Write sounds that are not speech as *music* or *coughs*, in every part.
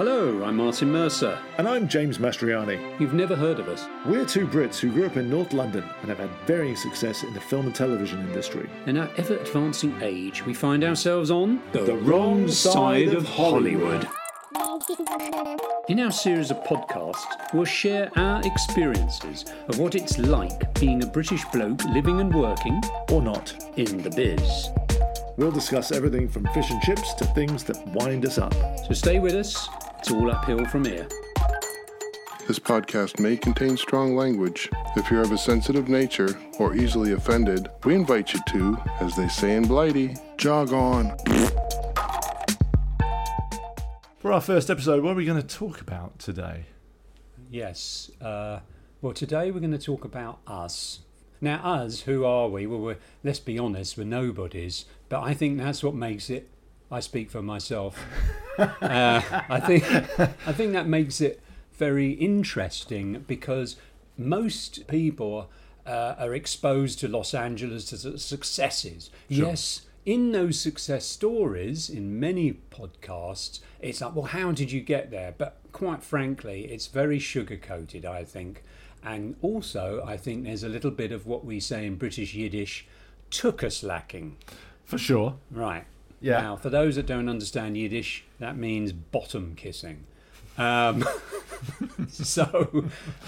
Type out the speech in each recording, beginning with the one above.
Hello, I'm Martin Mercer. And I'm James Mastriani. You've never heard of us. We're two Brits who grew up in North London and have had varying success in the film and television industry. In our ever advancing age, we find ourselves on The wrong side of Hollywood. In our series of podcasts, we'll share our experiences of what it's like being a British bloke living and working Or not. in the biz. We'll discuss everything from fish and chips to things that wind us up. So stay with us, it's all uphill from here. This podcast may contain strong language. If you're of a sensitive nature or easily offended, we invite you to, as they say in Blighty, jog on. For our first episode, what are we going to talk about today? Yes, uh, well, today we're going to talk about us. Now, us, who are we? Well, we're, let's be honest, we're nobodies, but I think that's what makes it. I speak for myself. uh, I think I think that makes it very interesting because most people uh, are exposed to Los Angeles to the successes. Yes, in those success stories, in many podcasts, it's like, well, how did you get there? But quite frankly, it's very sugar coated, I think. And also, I think there's a little bit of what we say in British Yiddish, took us lacking. For sure. Right. Yeah. Now, for those that don't understand Yiddish, that means bottom kissing. Um, *laughs* so,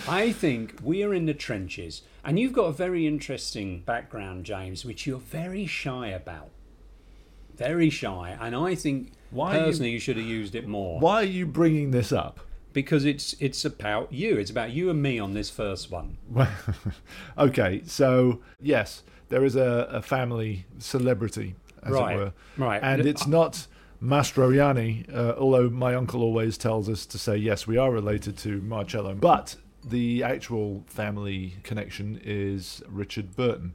I think we are in the trenches, and you've got a very interesting background, James, which you're very shy about. Very shy, and I think Why are you- personally you, should have used it more Why are you bringing this up? because it's it's about you. It's about you and me on this first one. *laughs* okay, so yes, there is a, a family celebrity, as Right, it were. right. And it's not Mastroianni, uh, although my uncle always tells us to say, yes, we are related to Marcello. But the actual family connection is Richard Burton.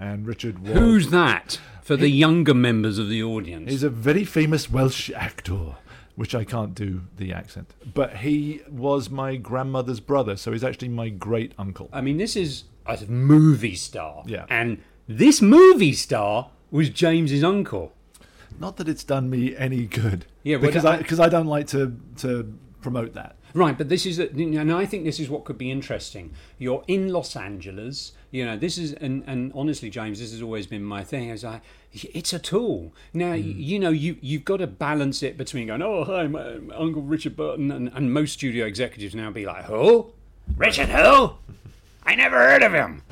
And Richard was. Who's that for the younger members of the audience? He's a very famous Welsh actor, which I can't do the accent. But he was my grandmother's brother, so he's actually my great uncle. I mean, this is a movie star. Yeah. And this movie star was James's uncle. Not that it's done me any good. Yeah, because I- because I don't like to to promote that. Right, but this is, a, and I think this is what could be interesting. You're in Los Angeles, you know. This is, and, and honestly, James, this has always been my thing. Is I, it's a tool. Now, y hmm. you know, you you've got to balance it between going, oh, hi, my, my Uncle Richard Burton, and, and most studio executives now be like, who, Richard who? I never heard of him.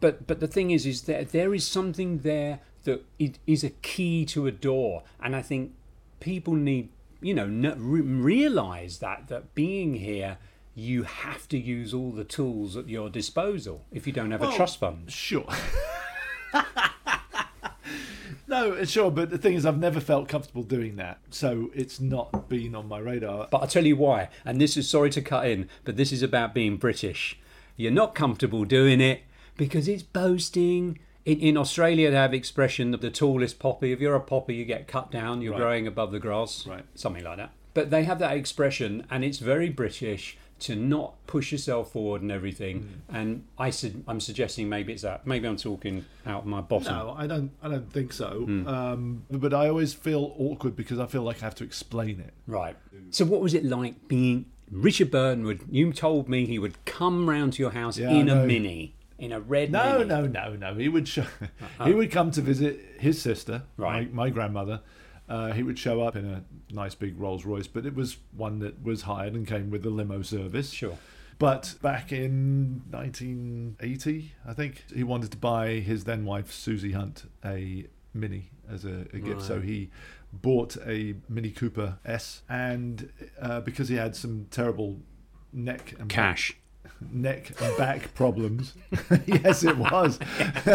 But but the thing is, is that there is something there that it is a key to a door, and I think people need you know realize that that being here you have to use all the tools at your disposal if you don't have a trust fund Sure. *laughs* no, uh, sure, but the thing is, I've never felt comfortable doing that, so it's not been on my radar. but i'll tell you why and this is sorry to cut in but this is about being british you're not comfortable doing it because it's boasting in, in australia they have expression of the tallest poppy if you're a poppy you get cut down you're Right. growing above the grass Right. something like that but they have that expression and it's very british to not push yourself forward and everything Mm. and I su- i'm suggesting maybe it's that maybe i'm talking out of my bottom No, I don't. I don't think so. Hmm. Um, but I always feel awkward because I feel like I have to explain it. Right. So, what was it like being Richard Burton? Would you told me he would come round to your house Yeah, in a mini, in a red No, mini? no, no, no. He would show, he would come to visit his sister, Right. my, my grandmother. Uh, he would show up in a nice big Rolls Royce, but it was one that was hired and came with the limo service. Sure. But back in 1980, I think he wanted to buy his then wife Susie Hunt a Mini as a, a gift, so he bought a Mini Cooper S, and uh, because he had some terrible neck and Cash. Neck and back problems. *laughs* yes, it was. *laughs*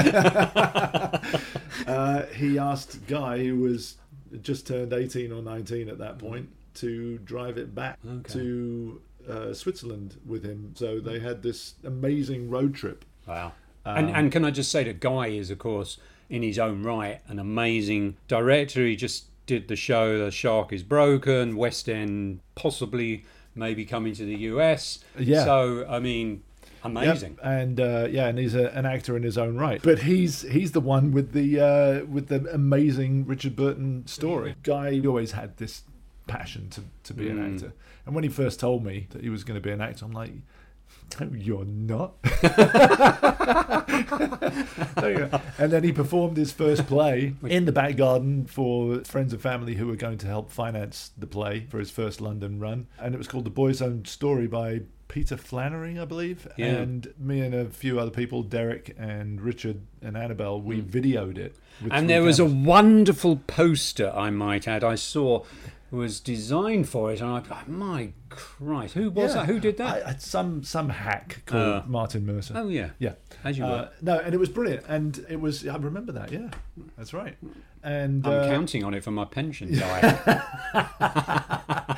uh, he asked Guy, who was just turned 18 or 19 at that point, to drive it back Okay. to uh, Switzerland with him. So they had this amazing road trip. Wow. Um, and, and can I just say that Guy is, of course, in his own right, an amazing director. He just did the show The Shark is Broken, West End, possibly maybe coming to the US. Yeah. So, I mean, amazing. Yep, and uh, yeah, and he's a, an actor in his own right. But he's he's the one with the uh, with the amazing Richard Burton story. Guy always had this passion to, to be an Mm. actor. And when he first told me that he was going to be an actor, I'm like, you're not. No, you're not. *laughs* and then he performed his first play in the back garden for friends and family who were going to help finance the play for his first London run. And it was called The Boy's Own Story by Peter Flannery, I believe. Yeah. And me and a few other people, Derek and Richard and Annabelle, we Mm. videoed it. And there was a wonderful poster, I might add, I saw was designed for it, and I thought, my Christ, who was Yeah. that? Who did that? I, I- some some hack called Uh, Martin Mercer. oh, yeah, Yeah. as you Uh, were. no, and it was brilliant, and it was. I remember that. Yeah, that's right. And I'm uh, counting on it for my pension diet. *laughs*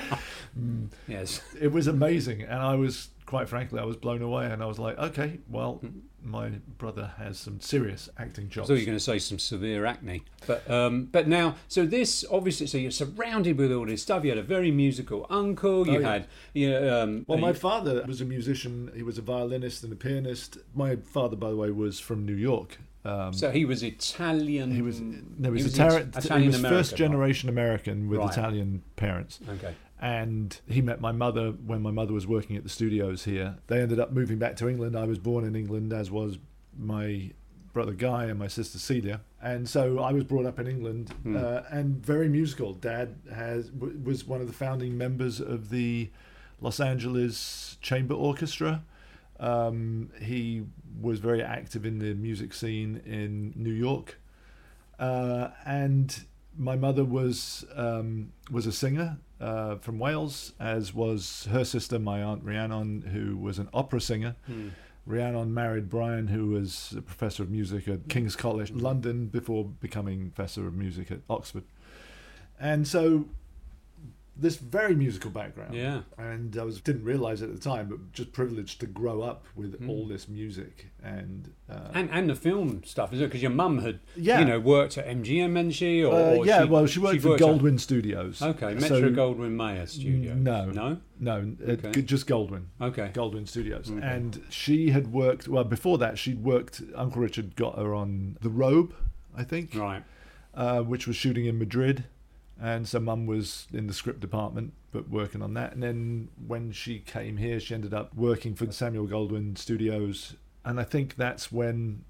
yes. it was amazing, and I was quite frankly, I was blown away, and I was like, okay, well, my brother has some serious acting chops. thought you're going to say some severe acne, but um, but now, so this obviously, so you're surrounded with all this stuff. You had a very musical uncle. You Oh, yeah. had, you um, Well, my father was a musician. He was a violinist and a pianist. My father, by the way, was from New York. Um, so he was Italian. he was no, he he was, was Itali- It- he was first generation American with Right. Italian parents. Okay. And he met my mother when my mother was working at the studios here. They ended up moving back to England. I was born in England, as was my brother Guy and my sister Celia, and so I was brought up in England Hmm. uh, and very musical. Dad has w- was one of the founding members of the Los Angeles Chamber Orchestra. Um, he was very active in the music scene in New York, uh, and my mother was um, was a singer uh, from Wales, as was her sister, my aunt Rhiannon, who was an opera singer. Hmm. Rhiannon married Brian, who was a professor of music at King's College, London, before becoming professor of music at Oxford. And so, this very musical background. Yeah. And I was didn't realize it at the time, but just privileged to grow up with Mm. all this music and. Uh, And and the film stuff, is it? Because your mum had, Yeah. you know, worked at MGM, and she, or, uh, yeah, she, well, she worked for at- Goldwyn Studios. Okay, So- Metro Goldwyn Mayer Studios. No. no. No, Okay. g- just Goldwyn. Okay. Goldwyn Studios. Okay. And she had worked, well, before that, she'd worked, Uncle Richard got her on The Robe, I think, Right. uh, which was shooting in Madrid. And so mum was in the script department, but working on that. And then when she came here, she ended up working for Samuel Goldwyn Studios. And I think that's when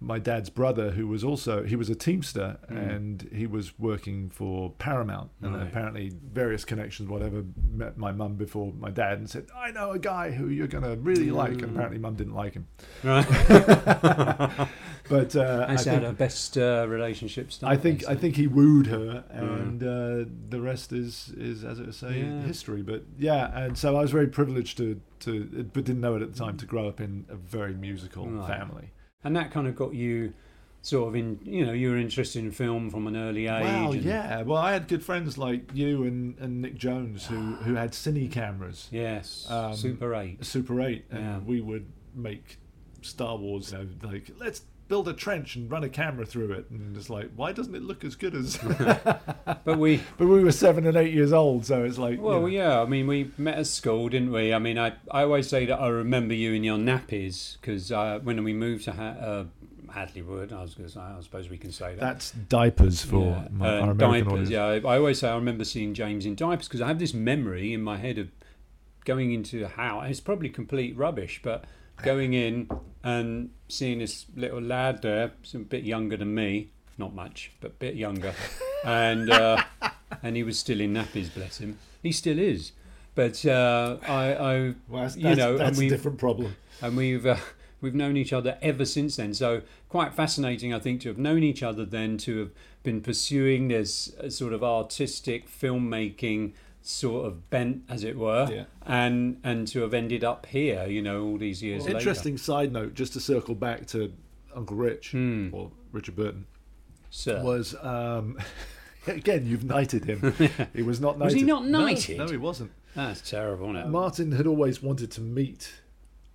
my dad's brother, who was also, he was a Teamster Mm. and he was working for Paramount. And Right. apparently, various connections, whatever, met my mum before my dad and said, I know a guy who you're going to really like. And Mm. apparently, mum didn't like him. Right. *laughs* *laughs* But uh, I think the best uh, relationship I think I think he wooed her, and uh, the rest is is as it say Yeah. history. But yeah, and so I was very privileged to to, but didn't know it at the time to grow up in a very musical Right. family. and that kind of got you sort of in, you know, you were interested in film from an early age. And- yeah. Well, I had good friends like you and, and Nick Jones who *gasps* who had cine cameras, Yes. Um, Super 8. Super Eight, and Yeah. we would make Star Wars. You know, like let's build a trench and run a camera through it, and it's like, why doesn't it look as good as? *laughs* But we, *laughs* but we were seven and eight years old, so it's like, you well, know. yeah, I mean, we met at school, didn't we? I mean, I, I always say that I remember you in your nappies because uh, when we moved to ha- uh, Hadley Wood, I was going to say, I suppose we can say that. That's diapers for Yeah, my, our American diapers. audience. Yeah, I, I always say I remember seeing James in diapers because I have this memory in my head of going into a house. It's probably complete rubbish, but going in and seeing this little lad there, he's a bit younger than me, not much, but a bit younger, *laughs* and uh, and he was still in nappies, bless him. He still is, but uh, I, I Well, that's, you know, and that's a we've- different problem. and we've uh, we've known each other ever since then. So quite fascinating, I think, to have known each other then, to have been pursuing this uh, sort of artistic filmmaking sort of bent, as it were, Yeah. and and to have ended up here, you know, all these years later. Interesting side note, just to circle back to Uncle Rich Hmm. or Richard Burton, Sir. was um, *laughs* again you've knighted him. *laughs* He was not knighted. Was he not No, knighted? No, he wasn't. That's terrible, it? Martin had always wanted to meet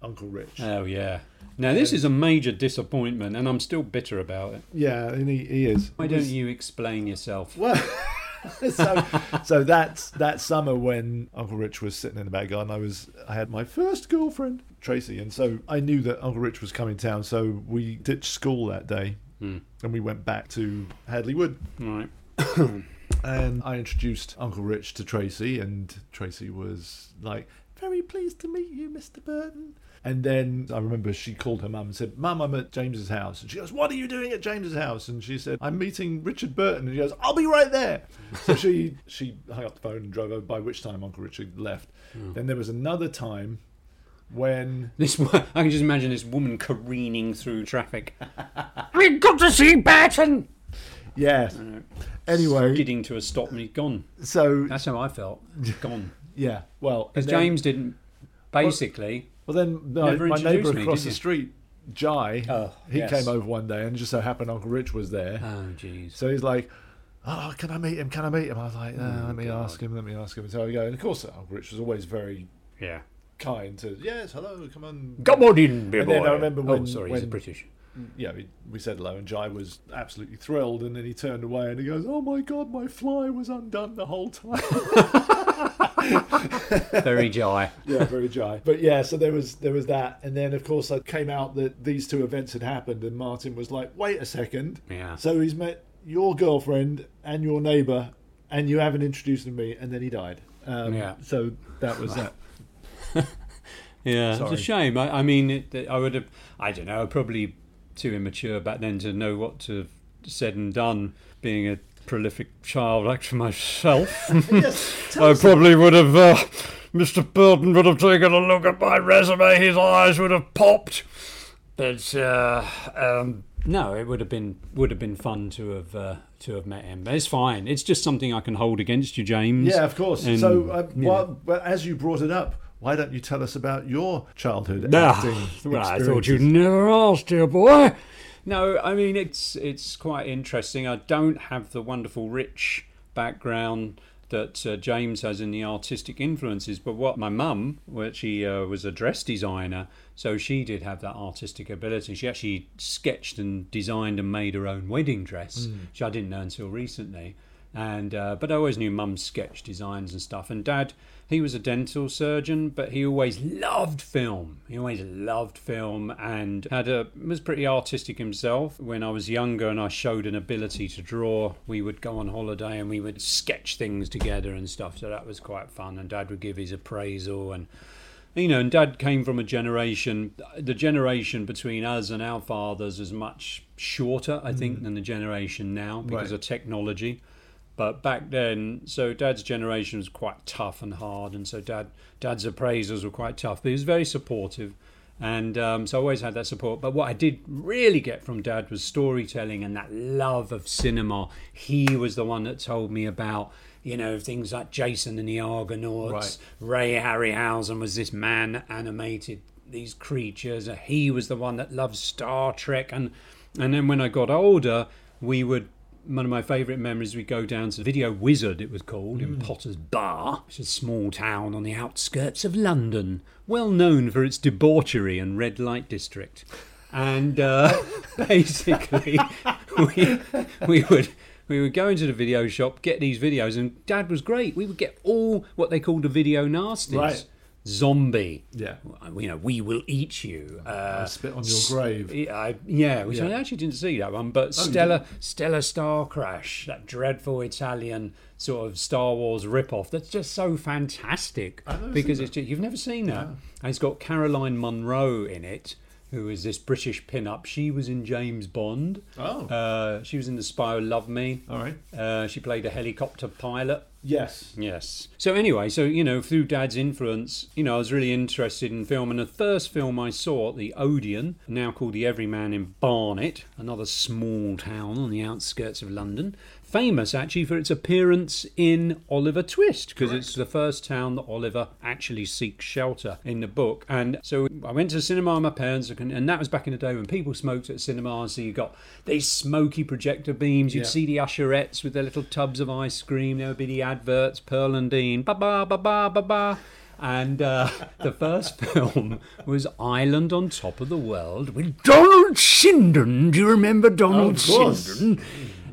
Uncle Rich. Oh yeah. Now this is a major disappointment, and I'm still bitter about it. yeah, and he, he is. Why don't you explain yourself? Well, *laughs* *laughs* so so that's that summer when Uncle Rich was sitting in the back garden. I was I had my first girlfriend Tracy, and so I knew that Uncle Rich was coming town. So we ditched school that day Hmm. and we went back to Hadley Wood. Right. *coughs* and I introduced Uncle Rich to Tracy, and Tracy was like, "Very pleased to meet you, Mr. Burton." And then I remember she called her mum and said, Mum, I'm at James's house. And she goes, What are you doing at James's house? And she said, I'm meeting Richard Burton. And she goes, I'll be right there. *laughs* so she she hung up the phone and drove over, by which time Uncle Richard left. Hmm. Then there was another time when This I can just imagine this woman careening through traffic. *laughs* We've got to see Burton. yeah. Anyway, Skidding to a stop and he's gone. so That's how I felt. *laughs* Gone. yeah, well, Because James didn't. Basically, Well, then my, my neighbour me, across the street, Jai, Oh, he yes. came over one day and just so happened Uncle Rich was there. oh jeez. So he's like, "Oh, can I meet him? Can I meet him?" I was like, uh, Oh, "Let me ask him. Let me ask him." And so I go, and of course, Uncle Rich was always very Yeah. kind to, "Yes, hello, come on." Come on in, big And then. I remember when... oh, when- sorry, he's when- British. Yeah, we, we said hello, and Jai was absolutely thrilled. And then he turned away and he goes, "Oh my God, my fly was undone the whole time." *laughs* *laughs* Very Jai. yeah, very Jai. But yeah, so there was there was that, and then of course it came out that these two events had happened, and Martin was like, "Wait a second, Yeah. So he's met your girlfriend and your neighbour, and you haven't introduced him to me, and then he died. Um, Yeah. So that was that. *laughs* Yeah, Sorry. it's a shame. I, I mean, it, it- I would have. I don't know. Probably too immature back then to know what to have said and done. Being a prolific child actor myself, *laughs* yes. I probably would have. Uh, Mr. Burton would have taken a look at my resume. His eyes would have popped. But uh, um, no, it would have been would have been fun to have uh, to have met him. But it's fine. It's just something I can hold against you, James. yeah, of course. And, so, uh, yeah. well, well, as you brought it up, why don't you tell us about your childhood Ah, acting well, I thought you'd never asked, dear boy. No, I mean it's it's quite interesting. I don't have the wonderful rich background that uh, James has in the artistic influences, but what my mum, well, she uh, was a dress designer, so she did have that artistic ability. She actually sketched and designed and made her own wedding dress, which I didn't know until recently. And uh, but I always knew Mum's sketch designs and stuff. And Dad, he was a dental surgeon, but he always loved film. He always loved film and had a was pretty artistic himself. When I was younger and I showed an ability to draw, we would go on holiday and we would sketch things together and stuff. So that was quite fun. And Dad would give his appraisal and you know, and Dad came from a generation. The generation between us and our fathers is much shorter, I think, than the generation now because Right. of technology. But back then, so Dad's generation was quite tough and hard, and so Dad, Dad's appraisals were quite tough. But he was very supportive, and um, so I always had that support. But what I did really get from Dad was storytelling and that love of cinema. He was the one that told me about. You know things like Jason and the Argonauts. Ray Harryhausen was this man that animated these creatures. He was the one that loved Star Trek, and and then when I got older, we would. One of my favourite memories, we go down to Video Wizard, it was called, in Potters Bar, which is a small town on the outskirts of London, well known for its debauchery and red light district. And uh, *laughs* basically, *laughs* we, we would we would go into the video shop, get these videos, and Dad was great. We would get all what they called the video nasties. Right. Zombie. Yeah. You know, we will eat you. Uh, I spit on your grave. yeah, I, yeah, which I actually didn't see that one, but Stella Stella Star Crash, that dreadful Italian sort of Star Wars rip-off. That's just so fantastic because it's just, you've never seen that. And it's got Caroline Munro in it, who is this British pin-up. She was in James Bond. Oh. Uh, she was in The Spy Who Loved Me. All right. Uh, she played a helicopter pilot. Yes. Yes. So anyway, so you know, through Dad's influence, you know, I was really interested in film, and the first film I saw, at the Odeon, now called the Everyman in Barnet, another small town on the outskirts of London, famous actually for its appearance in Oliver Twist, because it's the first town that Oliver actually seeks shelter in the book. And so I went to the cinema with my parents, and that was back in the day when people smoked at cinemas. So you got these smoky projector beams. You'd Yeah. see the usherettes with their little tubs of ice cream. There would be the adverts, Pearl and Dean, ba ba ba ba ba ba. And uh, *laughs* the first film was Island on Top of the World with Donald Sinden. Do you remember Donald Of course.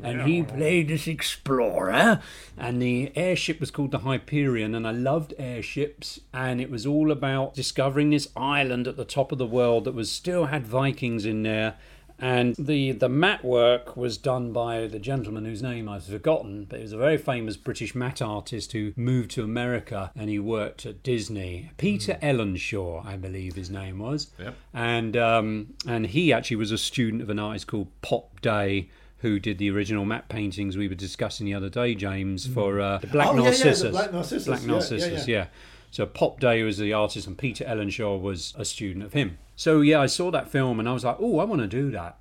And he played this explorer, and the airship was called the Hyperion. And I loved airships, and it was all about discovering this island at the top of the world that was still had Vikings in there. And the, the matte work was done by the gentleman whose name I've forgotten, but he was a very famous British matte artist who moved to America and he worked at Disney. Peter Ellenshaw, I believe his name was. Yep. And um, and he actually was a student of an artist called Pop Day. Who did the original matte paintings we were discussing the other day, James, for uh, the Black Oh, yeah, yeah, the Narcissus? Black Narcissus. Black Yeah, Narcissus, yeah, yeah. So Pop Day was the artist, and Peter Ellenshaw was a student of him. So yeah, I saw that film, and I was like, oh, I want to do that.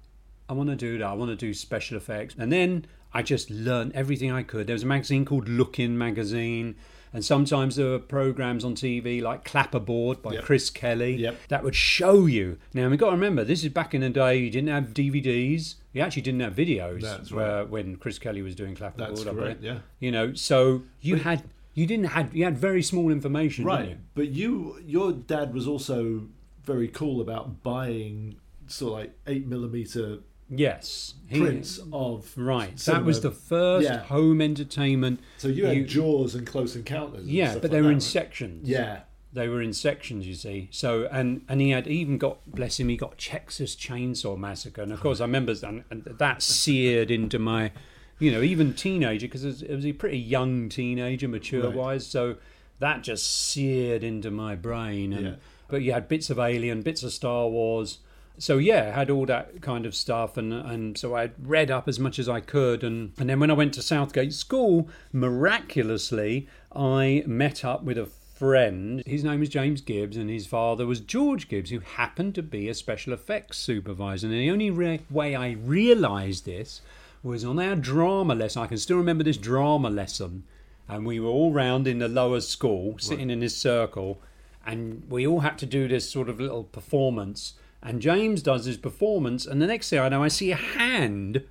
I want to do that. I want to do special effects. And then I just learned everything I could. There was a magazine called Look In magazine. And sometimes there were programs on TV like Clapperboard by Yep. Chris Kelly Yep. that would show you. Now, we've got to remember, this is back in the day, you didn't have DVDs. You actually didn't have videos That's where, when Chris Kelly was doing Clapperboard. That's correct, yeah. You know, so you had you didn't had you had very small information, didn't Right. you? But you, your dad was also very cool about buying sort of like eight millimeter Yes, He- prints of Right, that was the first Yeah. home entertainment. So you had you- Jaws and Close Encounters. and Yeah, but like they were that, in right? sections. Yeah. They were in sections. You see, so and and he had even got bless him, he got Texas Chainsaw Massacre, and of course I remember and, and that seared into my, you know, even teenager because it, was- it was a pretty young teenager, mature Right. wise, so that just seared into my brain. And Yeah. but you had bits of Alien, bits of Star Wars. So yeah, I had all that kind of stuff, and and so I read up as much as I could, and and then when I went to Southgate School, miraculously I met up with a friend. His name was James Gibbs, and his father was George Gibbs, who happened to be a special effects supervisor. And the only re- way I realised this was on our drama lesson. I can still remember this drama lesson, and we were all round in the lower school, sitting in this circle, and we all had to do this sort of little performance. And James does his performance, and the next thing I know, I see a hand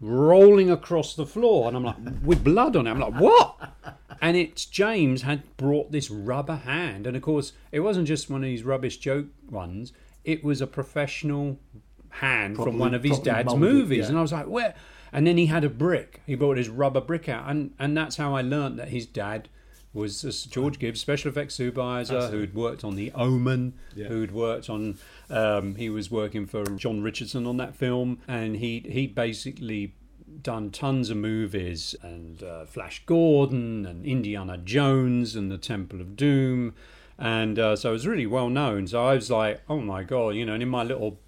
rolling across the floor, and I'm like, with blood on it. I'm like, what? And it's James had brought this rubber hand, and of course, it wasn't just one of these rubbish joke ones. It was a professional hand from one of his dad's moulded, movies, yeah. and I was like, where? And then he had a brick. He brought his rubber brick out, and and that's how I learned that his dad was George Gibbs, special effects supervisor, who'd worked on The Omen, Yeah. who'd worked on. Um, he was working for John Richardson on that film, and he he basically done tons of movies and uh, Flash Gordon and Indiana Jones and the Temple of Doom, and uh, so it was really well known. So I was like, oh my god, you know, and in my little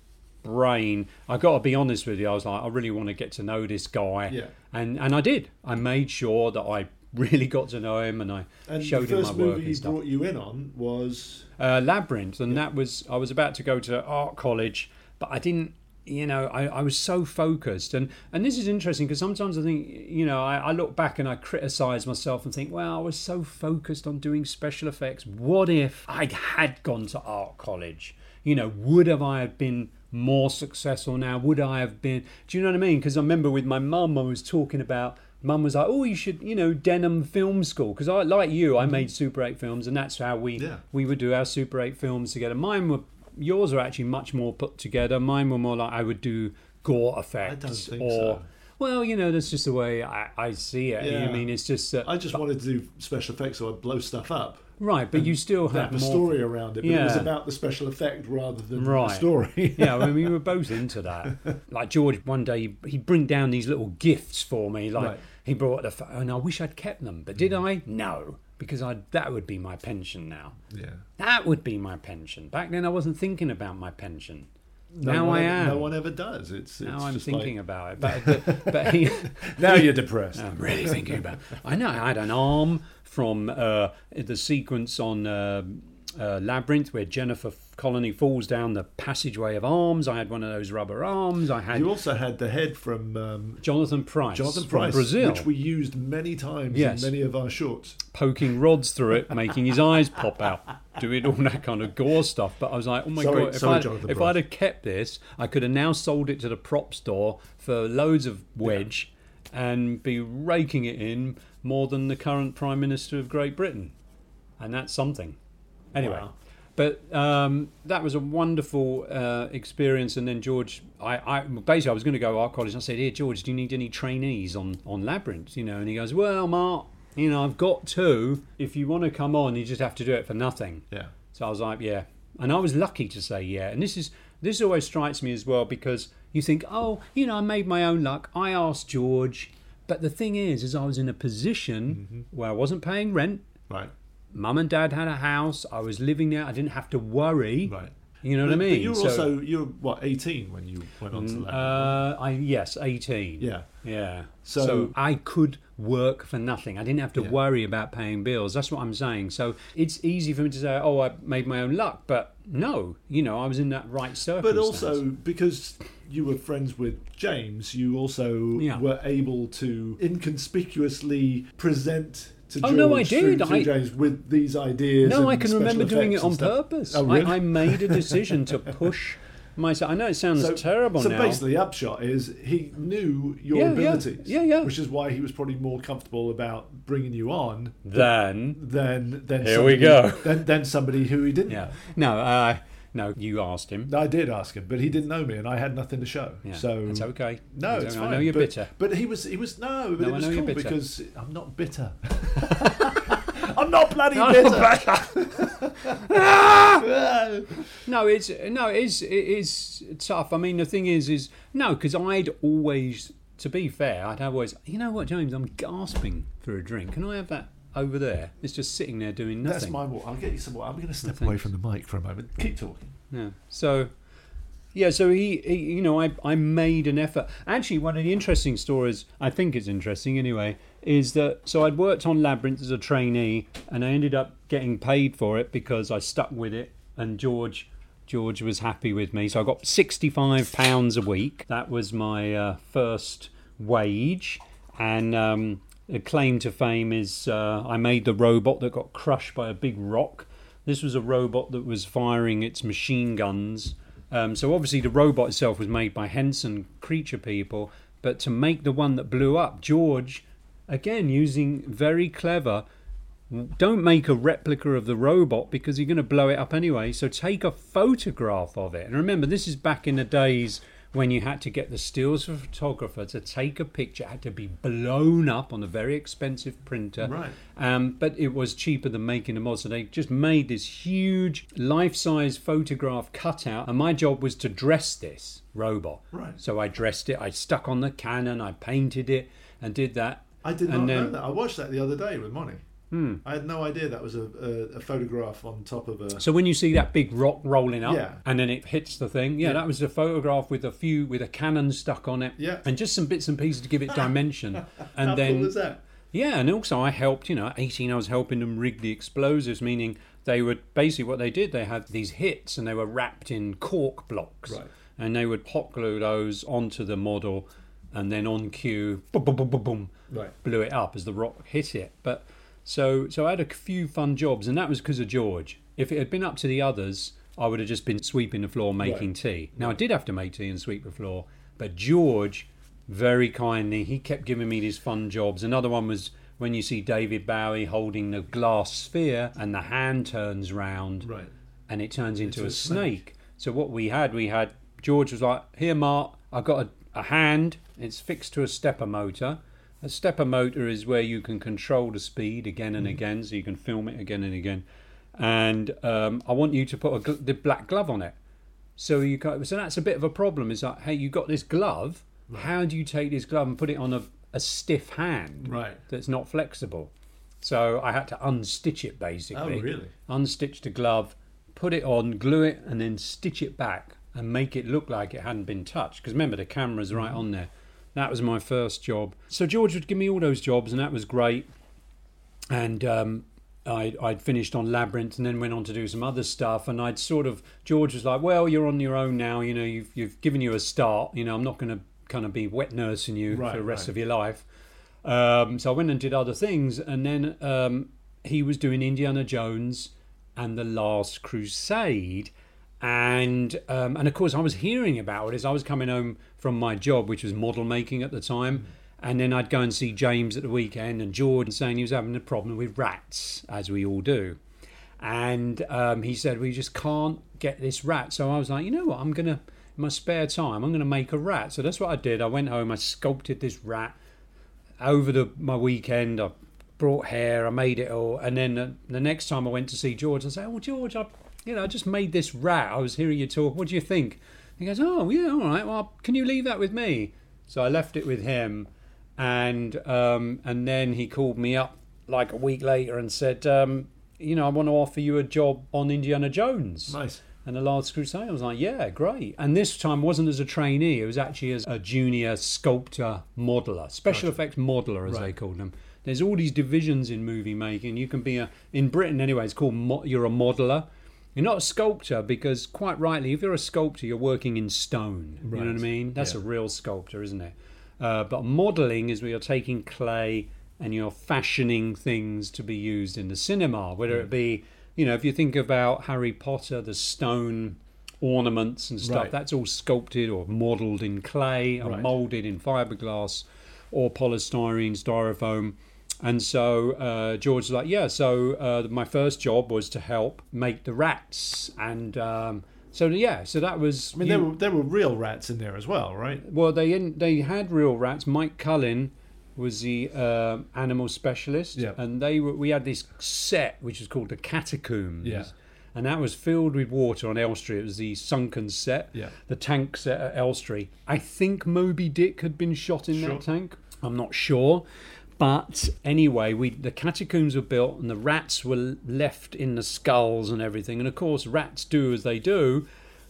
brain, I got to be honest with you, I was like, I really want to get to know this guy, Yeah. and and I did. I made sure that I *laughs* really got to know him, and I And showed him my work. The first movie he brought you in on was uh, Labyrinth, and that was I was about to go to art college, but I didn't. You know, I, I was so focused, and and this is interesting because sometimes I think, you know, I, I look back and I criticize myself and think, well, I was so focused on doing special effects. What if I had gone to art college? You know, would have I have been more successful now? Would I have been? Do you know what I mean? Because I remember with my mum, I was talking about. Mum was like, "Oh, you should, you know, Denham Film School." Because I, like you, I made Super Eight films, and that's how we Yeah. we would do our Super 8 films together. Mine were, yours are actually much more put together. Mine were more like I would do gore effects. or, so. Well, you know, that's just the way I, I see it. Yeah. I mean, it's just. Uh, I just wanted to do special effects so I'd blow stuff up. right, but you still Have a more. story around it, but it was about the special effect rather than the story. *laughs* yeah, I mean, we were both *laughs* into that. Like George, one day he'd bring down these little gifts for me. Like Right. he brought the, and I wish I'd kept them, but did I? No, because I that would be my pension now. yeah. That would be my pension. Back then, I wasn't thinking about my pension. No now one I ever- am. No one ever does. It's, it's now I'm thinking like, about it. *laughs* But, but, but he, *laughs* now you're depressed. I'm really thinking about. I know I had an arm from uh, the sequence on uh, uh, Labyrinth where Jennifer Connelly falls down the passageway of arms. I had one of those rubber arms. I had You also had the head from um, Jonathan Pryce, Jonathan from Pryce, Brazil, which we used many times Yes. in many of our shorts. poking rods through it, making his eyes pop out, doing all that kind of gore stuff. But I was like, oh my Sorry- god! If, sorry, I'd, Jonathan if Pryce. I'd have kept this, I could have now sold it to the prop store for loads of wedge, and be raking it in more than the current Prime Minister of Great Britain, and that's something. Anyway. Wow. But um, that was a wonderful uh, experience. And then George, I, I basically I was going to go to art college. And I said, "Here, George, do you need any trainees on on Labyrinth?" You know, and he goes, "Well, Mark, you know, I've got two. If you want to come on, you just have to do it for nothing." Yeah. So I was like, "Yeah," and I was lucky to say yeah. And this is this always strikes me as well because you think, oh, you know, I made my own luck. I asked George, but the thing is, is I was in a position Mm-hmm. where I wasn't paying rent. Right. Mum and Dad had a house. I was living there. I didn't have to worry. Right. You know what But- I but mean? you were So- also you were what eighteen when you went on to that. Uh, I yes, eighteen. yeah. Yeah. So- So, I could work for nothing. I didn't have to Yeah. worry about paying bills. That's what I'm saying. So it's easy for me to say, "Oh, I made my own luck," but no, you know, I was in that right circumstance. But also because you were friends with James, you also Yeah. were able to inconspicuously present to Oh, George no, I did. through I- James with these ideas. no, I can remember doing it on purpose. Oh, really? I, I made a *laughs* decision to push myself. I know it sounds so, terrible so now. basically, the upshot is he knew your Yeah, yeah. abilities. Yeah, yeah. Which is why he was probably more comfortable about bringing you on then than than Here we somebody, go. than, than somebody who he didn't. yeah, know. no, uh, no, you asked him. I did ask him, but he didn't know me, and I had nothing to show. Yeah, so it's okay. No, It's fine. I know you're but, bitter. But he was, he was no, but No, it I was know you're cool bitter. because I'm not bitter. *laughs* I'm not bloody I'm bitter. *laughs* No, it's no, it's it is tough. I mean, the thing is, is no, because I'd always, to be fair, I'd always, you know what, James, I'm gasping for a drink. Can I have that over there? It's just sitting there doing nothing. That's my water. I'll get you some water. I'm going to step away from the mic for a moment. Keep talking. Yeah. So, yeah. So he, he, you know, I, I made an effort. Actually, one of the interesting stories, I think it's interesting anyway, is that so I'd worked on Labyrinth as a trainee, and I ended up getting paid for it because I stuck with it, and George. George was happy with me, so I got sixty-five pounds a week. That was my uh, first wage, and um, claim to fame is uh, I made the robot that got crushed by a big rock. This was a robot that was firing its machine guns. Um, so obviously the robot itself was made by Henson Creature People, but to make the one that blew up, George, again using very clever. Don't make a replica of the robot because you're going to blow it up anyway. So take a photograph of it. And remember, this is back in the days when you had to get the stills for a photographer to take a picture. It had to be blown up on a very expensive printer. Right. Um, but it was cheaper than making a mod. So they just made this huge life size photograph cutout. And my job was to dress this robot. Right. So I dressed it, I stuck on the cannon, I painted it, and did that. I did not And know that. I watched that the other day with Monty. Hmm. I had no idea that was a, a, a photograph on top of a. So when you see that big rock rolling up Yeah. and then it hits the thing, yeah, Yeah. that was a photograph with a few with a cannon stuck on it, Yeah. and just some bits and pieces to give it *laughs* dimension. And How then cool is that? yeah, and also I helped. You know, eighteen, I was helping them rig the explosives, meaning they would basically what they did. They had these hits, and they were wrapped in cork blocks, Right. and they would hot glue those onto the model, and then on cue, boom, boom, boom, boom, boom, Right. blew it up as the rock hit it. But so so I had a few fun jobs, and that was because of George. If it had been up to the others, I would have just been sweeping the floor, making Right. tea. Now I did have to make tea and sweep the floor, but George, very kindly, he kept giving me these fun jobs. Another one was when you see David Bowie holding the glass sphere, and the hand turns round Right. and it turns into, Into a, a snake. So what we had, we had George was like, "Here, Mark, I've got a, a hand. It's fixed to a stepper motor. A stepper motor is where you can control the speed again and again, so you can film it again and again. And um, I want you to put a gl- the black glove on it. So you got, so that's a bit of a problem. Is like, hey, you got this glove. How do you take this glove and put it on a, a stiff hand Right. that's not flexible? So I had to unstitch it basically Oh, really? unstitch the glove, put it on, glue it, and then stitch it back and make it look like it hadn't been touched. Because remember, the camera's right on there. That was my first job. So George would give me all those jobs, and that was great. And um, I, I'd finished on Labyrinth, and then went on to do some other stuff. And I'd sort of George was like, "Well, you're on your own now. You know, you've you've given you a start. You know, I'm not going to kind of be wet nursing you Right, for the rest right. of your life." Um, so I went and did other things, and then um, he was doing Indiana Jones and the Last Crusade, and um, and of course I was hearing about it as I was coming home from my job, which was model making at the time, and then I'd go and see James at the weekend and George saying he was having a problem with rats, as we all do, and um, he said we just can't get this rat. So I was like, you know what, I'm gonna in my spare time I'm gonna make a rat. So that's what I did. I went home, I sculpted this rat over the my weekend. I brought hair, I made it all, and then the, the next time I went to see George, I said, "Oh, George, I you know, I just made this rat. I was hearing you talk. What do you think? He goes, oh yeah, all right. Well, can you leave that with me? So I left it with him, and um, and then he called me up like a week later and said, um, you know, I want to offer you a job on Indiana Jones. Nice. And the Last Crusade, I was like, yeah, great. And this time wasn't as a trainee; it was actually as a junior sculptor modeler, special effects modeler, as they Right. called them. There's all these divisions in movie making. You can be a in Britain anyway. It's called mo- you're a modeler. You're not a sculptor because, quite rightly, if you're a sculptor, you're working in stone. You know what I mean? That's Yeah. a real sculptor, isn't it? Uh, but modeling is where you're taking clay and you're fashioning things to be used in the cinema, whether Mm. it be, you know, if you think about Harry Potter, the stone ornaments and stuff, Right. that's all sculpted or modelled in clay or Right. moulded in fiberglass or polystyrene, styrofoam. And so uh, George was like, yeah. So uh, my first job was to help make the rats, and um, so yeah. So that was. I mean, you- there were there were real rats in there as well, right? well, they in, they had real rats. Mike Cullen was the uh, animal specialist, Yeah. and they were, we had this set which was called the catacombs, Yeah. and that was filled with water on Elstree. It was the sunken set, Yeah. the tank set at Elstree. I think Moby Dick had been shot in Sure. that tank. I'm not sure. But anyway, we the catacombs were built and the rats were left in the skulls and everything. And of course, rats do as they do.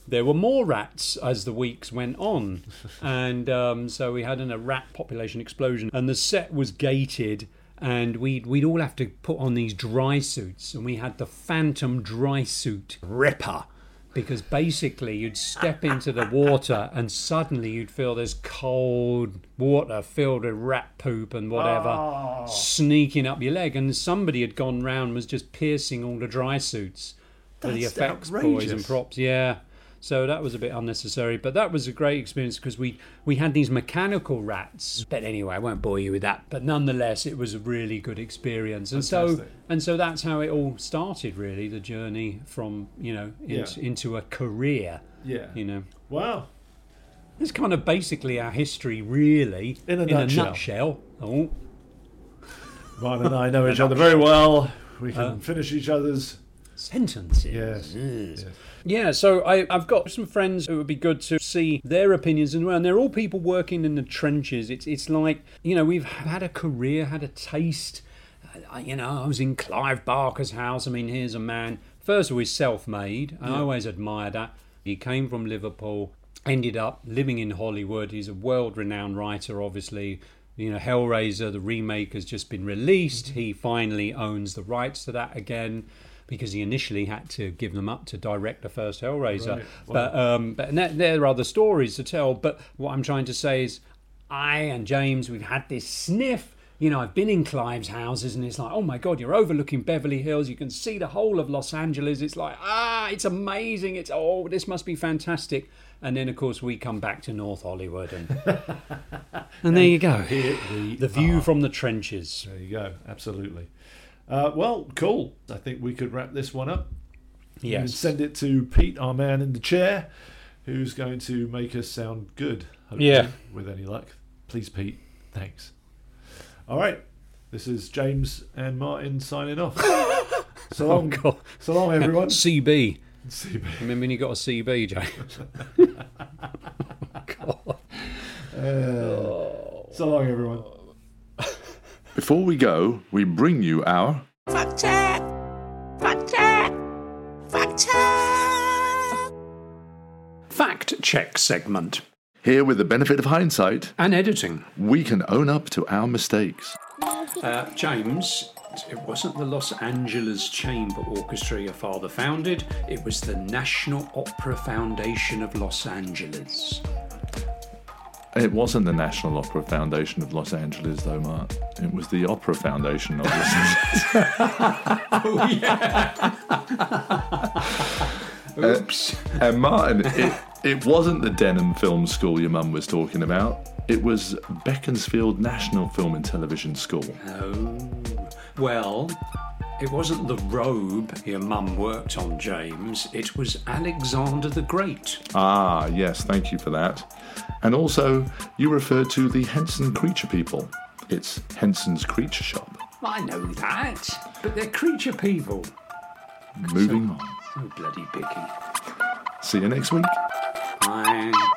There were more rats as the weeks went on, *laughs* and um, so we had an, a rat population explosion. And the set was gated, and we'd we'd all have to put on these dry suits, and we had the Phantom dry suit Ripper because basically you'd step into the water and suddenly you'd feel this cold water filled with rat poop and whatever oh. sneaking up your leg. And somebody had gone round and was just piercing all the dry suits for the effects boys and props. Yeah so that was a bit unnecessary but that was a great experience because we we had these mechanical rats but anyway i won't bore you with that but nonetheless it was a really good experience and so and so that's how it all started really the journey from you know into, Yeah. into a career Yeah. you know Wow. it's kind of basically our history really In a nutshell. nutshell oh Ron and I know each other very well. We can Uh, finish each other's. Sentences Yes. Yes. Yes. Yeah, so I, I've got some friends who would be good to see their opinions as well. And they're all people working in the trenches. It's it's like you know we've had a career, had a taste. I, you know, I was in Clive Barker's house. I mean, here's a man. First of all, he's self-made. and I always admired that. He came from Liverpool, ended up living in Hollywood. He's a world-renowned writer, obviously. You know, Hellraiser, the remake has just been released. Mm-hmm. He finally owns the rights to that again because he initially had to give them up to direct the first Hellraiser. Right. But um, but that, there are other stories to tell. But what I'm trying to say is, I and James, we've had this sniff. You know, I've been in Clive's houses, and it's like, oh my God, you're overlooking Beverly Hills. You can see the whole of Los Angeles. It's like, ah, it's amazing. It's oh, this must be fantastic. And then, of course, we come back to North Hollywood, and *laughs* and there you go, we the view from the trenches. There you go. Absolutely. Uh, well, cool. I think we could wrap this one up. Yes. send it to Pete, our man in the chair, who's going to make us sound good. Yeah. With any luck. Please, Pete. Thanks. All right. This is James and Martin signing off. *laughs* so Oh long, God, so long, everyone. CB. CB. Remember when you got a CB, James? *laughs* *laughs* God. Uh, so long, everyone. Before we go, we bring you our Fact check! Fact check! Fact check! Fact check segment here with the benefit of hindsight, and editing. we can own up to our mistakes. Uh, James, it wasn't the Los Angeles Chamber Orchestra your father founded, it was the National Opera Foundation of Los Angeles. It wasn't the National Opera Foundation of Los Angeles, though, Mark. It was the Opera Foundation of Los Angeles. *laughs* Oh, yeah. Oops. And Martin, it, it wasn't the Denham Film School your mum was talking about. It was Beaconsfield National Film and Television School. Oh, well, it wasn't the robe your mum worked on, James. It was Alexander the Great. Ah, yes, thank you for that. And also, you referred to the Henson Creature People. It's Henson's Creature Shop. I know that, but they're creature people. Moving on. So bloody picky. See you next week. Bye.